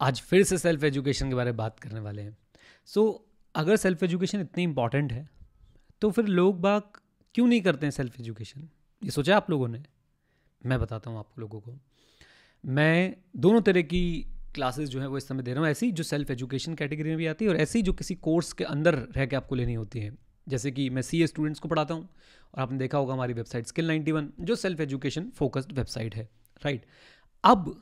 आज फिर से सेल्फ एजुकेशन के बारे में बात करने वाले हैं। सो so, अगर सेल्फ एजुकेशन इतनी इंपॉर्टेंट है तो फिर लोग बाग क्यों नहीं करते हैं सेल्फ एजुकेशन ये सोचा आप लोगों ने? मैं बताता हूँ आप लोगों को। मैं दोनों तरह की क्लासेस जो है वो इस समय दे रहा हूँ। ऐसी जो सेल्फ एजुकेशन कैटेगरी में भी आती है और ऐसी जो किसी कोर्स के अंदर रह के आपको लेनी होती है। जैसे कि मैं सी स्टूडेंट्स को पढ़ाता हूँ और आपने देखा होगा हमारी वेबसाइट स्किल 91 जो सेल्फ एजुकेशन फोकस्ड वेबसाइट है राइट अब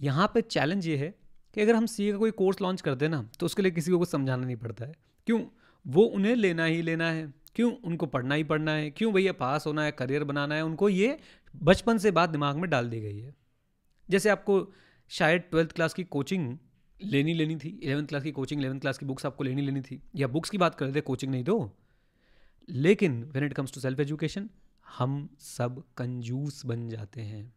यहाँ पे चैलेंज ये है कि अगर हम सी का कोई कोर्स लॉन्च करते हैं ना तो उसके लिए किसी को कुछ समझाना नहीं पड़ता है। क्यों? वो उन्हें लेना ही लेना है। क्यों? उनको पढ़ना ही पढ़ना है। क्यों भैया पास होना है, करियर बनाना है? उनको ये बचपन से बात दिमाग में डाल दी गई है। जैसे आपको शायद ट्वेल्थ क्लास की कोचिंग लेनी लेनी थी, इलेवंथ क्लास की कोचिंग, इलेवंथ क्लास की बुक्स आपको लेनी लेनी थी, या बुक्स की बात कर रहे थे, कोचिंग नहीं दो लेकिन when it comes to self education हम सब कंजूस बन जाते हैं।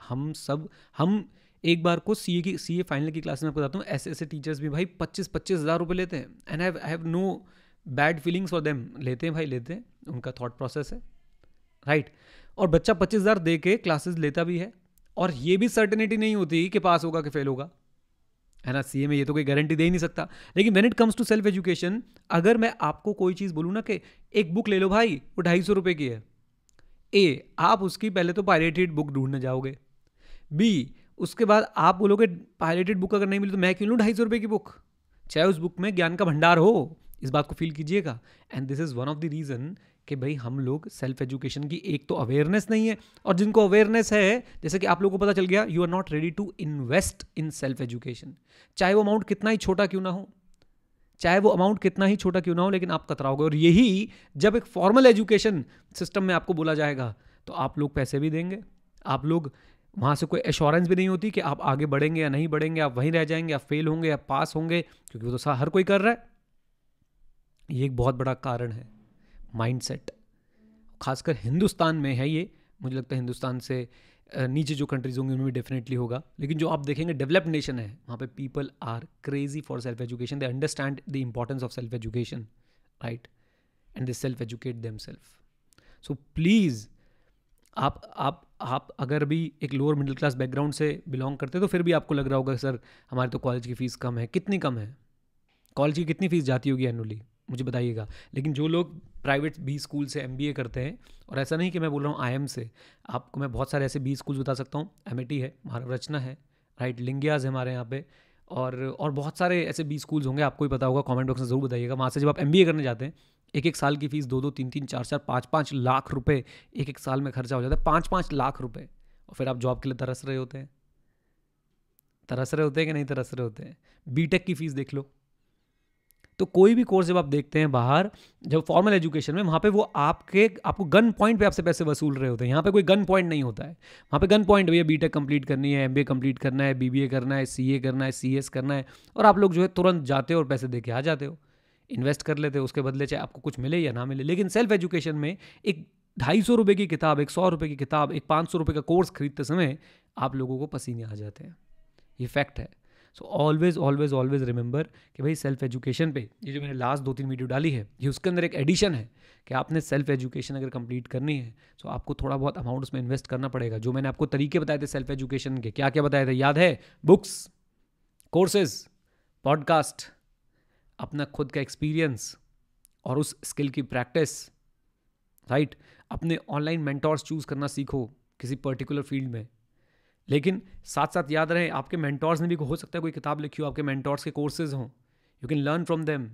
हम सब, हम एक बार को सी ए की सी ए फाइनल की क्लास में आपको बताता हूँ, ऐसे ऐसे टीचर्स भी भाई पच्चीस पच्चीस हज़ार रुपये लेते हैं। And I have no bad feelings for them लेते हैं भाई, लेते हैं। उनका थॉट प्रोसेस है। Right right? और बच्चा पच्चीस हज़ार दे के क्लासेस लेता भी है। और ये भी सर्टेनिटी नहीं होती कि पास होगा कि फेल होगा। है ना? CA में ये तो कोई गारंटी दे ही नहीं सकता। लेकिन when it comes to self education अगर मैं आपको कोई चीज़ बोलूँ ना कि एक बुक ले लो भाई, वो ढाई सौ रुपये की है। ए आप उसकी पहले तो पायरेटेड बुक ढूँढने जाओगे। बी उसके बाद आप बोलोगे पायरेटेड बुक अगर नहीं मिली तो मैं क्यों लूँ ढाई सौ रुपये की बुक चाहे उस बुक में ज्ञान का भंडार हो, इस बात को फील कीजिएगा। And this is one of the reason कि भाई हम लोग सेल्फ एजुकेशन की एक तो अवेयरनेस नहीं है, और जिनको अवेयरनेस है, जैसे कि आप लोगों को पता चल गया you are not ready to invest in self education चाहे वो अमाउंट कितना ही छोटा क्यों ना हो, चाहे वो अमाउंट कितना ही छोटा क्यों ना हो, लेकिन आप कतराओगे। और यही जब एक फॉर्मल एजुकेशन सिस्टम में आपको बोला जाएगा तो आप लोग पैसे भी देंगे, आप लोग वहाँ से कोई एश्योरेंस भी नहीं होती कि आप आगे बढ़ेंगे या नहीं बढ़ेंगे, आप वहीं रह जाएँगे, आप फेल होंगे या पास होंगे, क्योंकि वो तो हर कोई कर रहा है। ये एक बहुत बड़ा कारण है माइंडसेट खासकर हिंदुस्तान में है ये। मुझे लगता है हिंदुस्तान से नीचे जो कंट्रीज़ होंगी, उनमें भी डेफिनेटली होगा। लेकिन जो आप देखेंगे डेवलप्ड नेशन है, वहाँ पे people are crazy for self education they understand the importance of self education right and they self educate them self so please आप आप आप अगर भी एक लोअर मिडिल क्लास बैकग्राउंड से बिलोंग करते तो फिर भी आपको लग रहा होगा, सर, हमारे तो कॉलेज की फ़ीस कम है। कितनी कम है? कॉलेज की कितनी फ़ीस जाती होगी एनुअली मुझे बताइएगा। लेकिन जो लोग प्राइवेट बी स्कूल से एमबीए करते हैं, और ऐसा नहीं कि मैं बोल रहा हूँ आई से, आपको मैं बहुत सारे ऐसे बी स्कूल बता सकता हूँ। एम है महाराव रचना है राइट लिंगियाज है हमारे यहाँ पे, और और बहुत सारे ऐसे बी स्कूल्स होंगे, आपको ही पता होगा कमेंट बॉक्स में ज़रूर बताइएगा। वहाँ से जब आप एमबीए करने जाते हैं एक एक साल की फ़ीस दो दो तीन तीन चार चार पाँच पाँच लाख रुपए एक एक साल में खर्चा हो जाता है। पाँच पाँच लाख रुपए। और फिर आप जॉब के लिए तरस रहे होते हैं। तरस रहे होते हैं कि नहीं तरस रहे होते हैं? बीटेक की फ़ीस देख लो। तो कोई भी कोर्स जब आप देखते हैं बाहर, जब फॉर्मल एजुकेशन में, वहाँ पे वो आपके, आपको गन पॉइंट पे आपसे पैसे वसूल रहे होते हैं। यहाँ पे कोई गन पॉइंट नहीं होता है। वहाँ पे गन पॉइंट भैया बी टेक कंप्लीट करनी है एम बी कंप्लीट करना है बी बी ए करना है सी ए करना है सी एस करना है। और आप लोग जो है तुरंत जाते हो और पैसे दे के आ जाते हो। इन्वेस्ट कर लेते, उसके बदले चाहे आपको कुछ मिले या ना मिले। लेकिन सेल्फ एजुकेशन में एक ढाई सौ रुपये की किताब, एक सौ रुपये की किताब, एक पाँच सौ रुपये का कोर्स खरीदते समय आप लोगों को पसीने आ जाते हैं। ये फैक्ट है। So always always always remember कि भाई सेल्फ एजुकेशन पे ये जो मैंने लास्ट दो तीन वीडियो डाली है, ये उसके अंदर एक एडिशन है कि आपने सेल्फ एजुकेशन अगर कंप्लीट करनी है तो आपको थोड़ा बहुत अमाउंट उसमें इन्वेस्ट करना पड़ेगा। जो मैंने आपको तरीके बताए थे सेल्फ एजुकेशन के क्या क्या बताए थे, याद है? बुक्स कोर्सेज पॉडकास्ट अपना खुद का एक्सपीरियंस और उस स्किल की प्रैक्टिस राइट अपने ऑनलाइन मेंटोर्स चूज़ करना सीखो किसी पर्टिकुलर फ़ील्ड में। लेकिन साथ साथ याद रहे, आपके मेंटोर्स ने भी हो सकता है कोई किताब लिखी हो, आपके मेंटोर्स के कोर्सेज हों। You can learn from them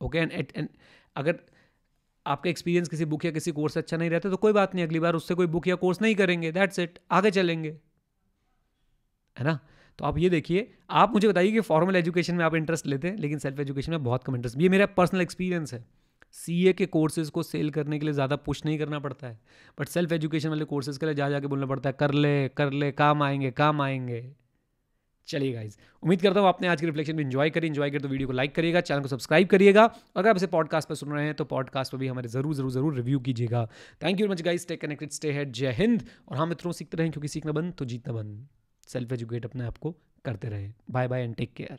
okay and at end अगर आपका एक्सपीरियंस किसी बुक या किसी कोर्स से अच्छा नहीं रहता तो कोई बात नहीं, अगली बार उससे कोई बुक या कोर्स नहीं करेंगे दैट्स इट आगे चलेंगे। है ना? तो आप ये देखिए, आप मुझे बताइए कि फॉर्मल एजुकेशन में आप इंटरेस्ट लेते हैं, लेकिन सेल्फ एजुकेशन में बहुत कम इंटरेस्ट ये मेरा पर्सनल एक्सपीरियंस है। सीए के कोर्सेज़ को सेल करने के लिए ज़्यादा पुश नहीं करना पड़ता है। बट सेल्फ एजुकेशन वाले कोर्सेज़ के लिए जा जाके बोलना पड़ता है, कर ले कर ले, काम आएँगे काम आएँगे। चलिए गाइज़ उम्मीद करता हूँ आपने आज की रिफ्लेक्शन भी इन्जॉय करी। इन्जॉय करें तो वीडियो को लाइक करिएगा चैनल को सब्सक्राइब करिएगा। अगर आप इसे पॉडकास्ट पर सुन रहे हैं तो पॉडकास्ट पर भी हमारे ज़रूर ज़रूर ज़रूर रिव्यू कीजिएगा। Thank you much guys stay connected stay head जय हिंद। और हम मित्रों, सीखते रहें क्योंकि सीखना बंद तो जीतना बंद। सेल्फ एजुकेट अपने आप को करते रहे। Bye bye and take care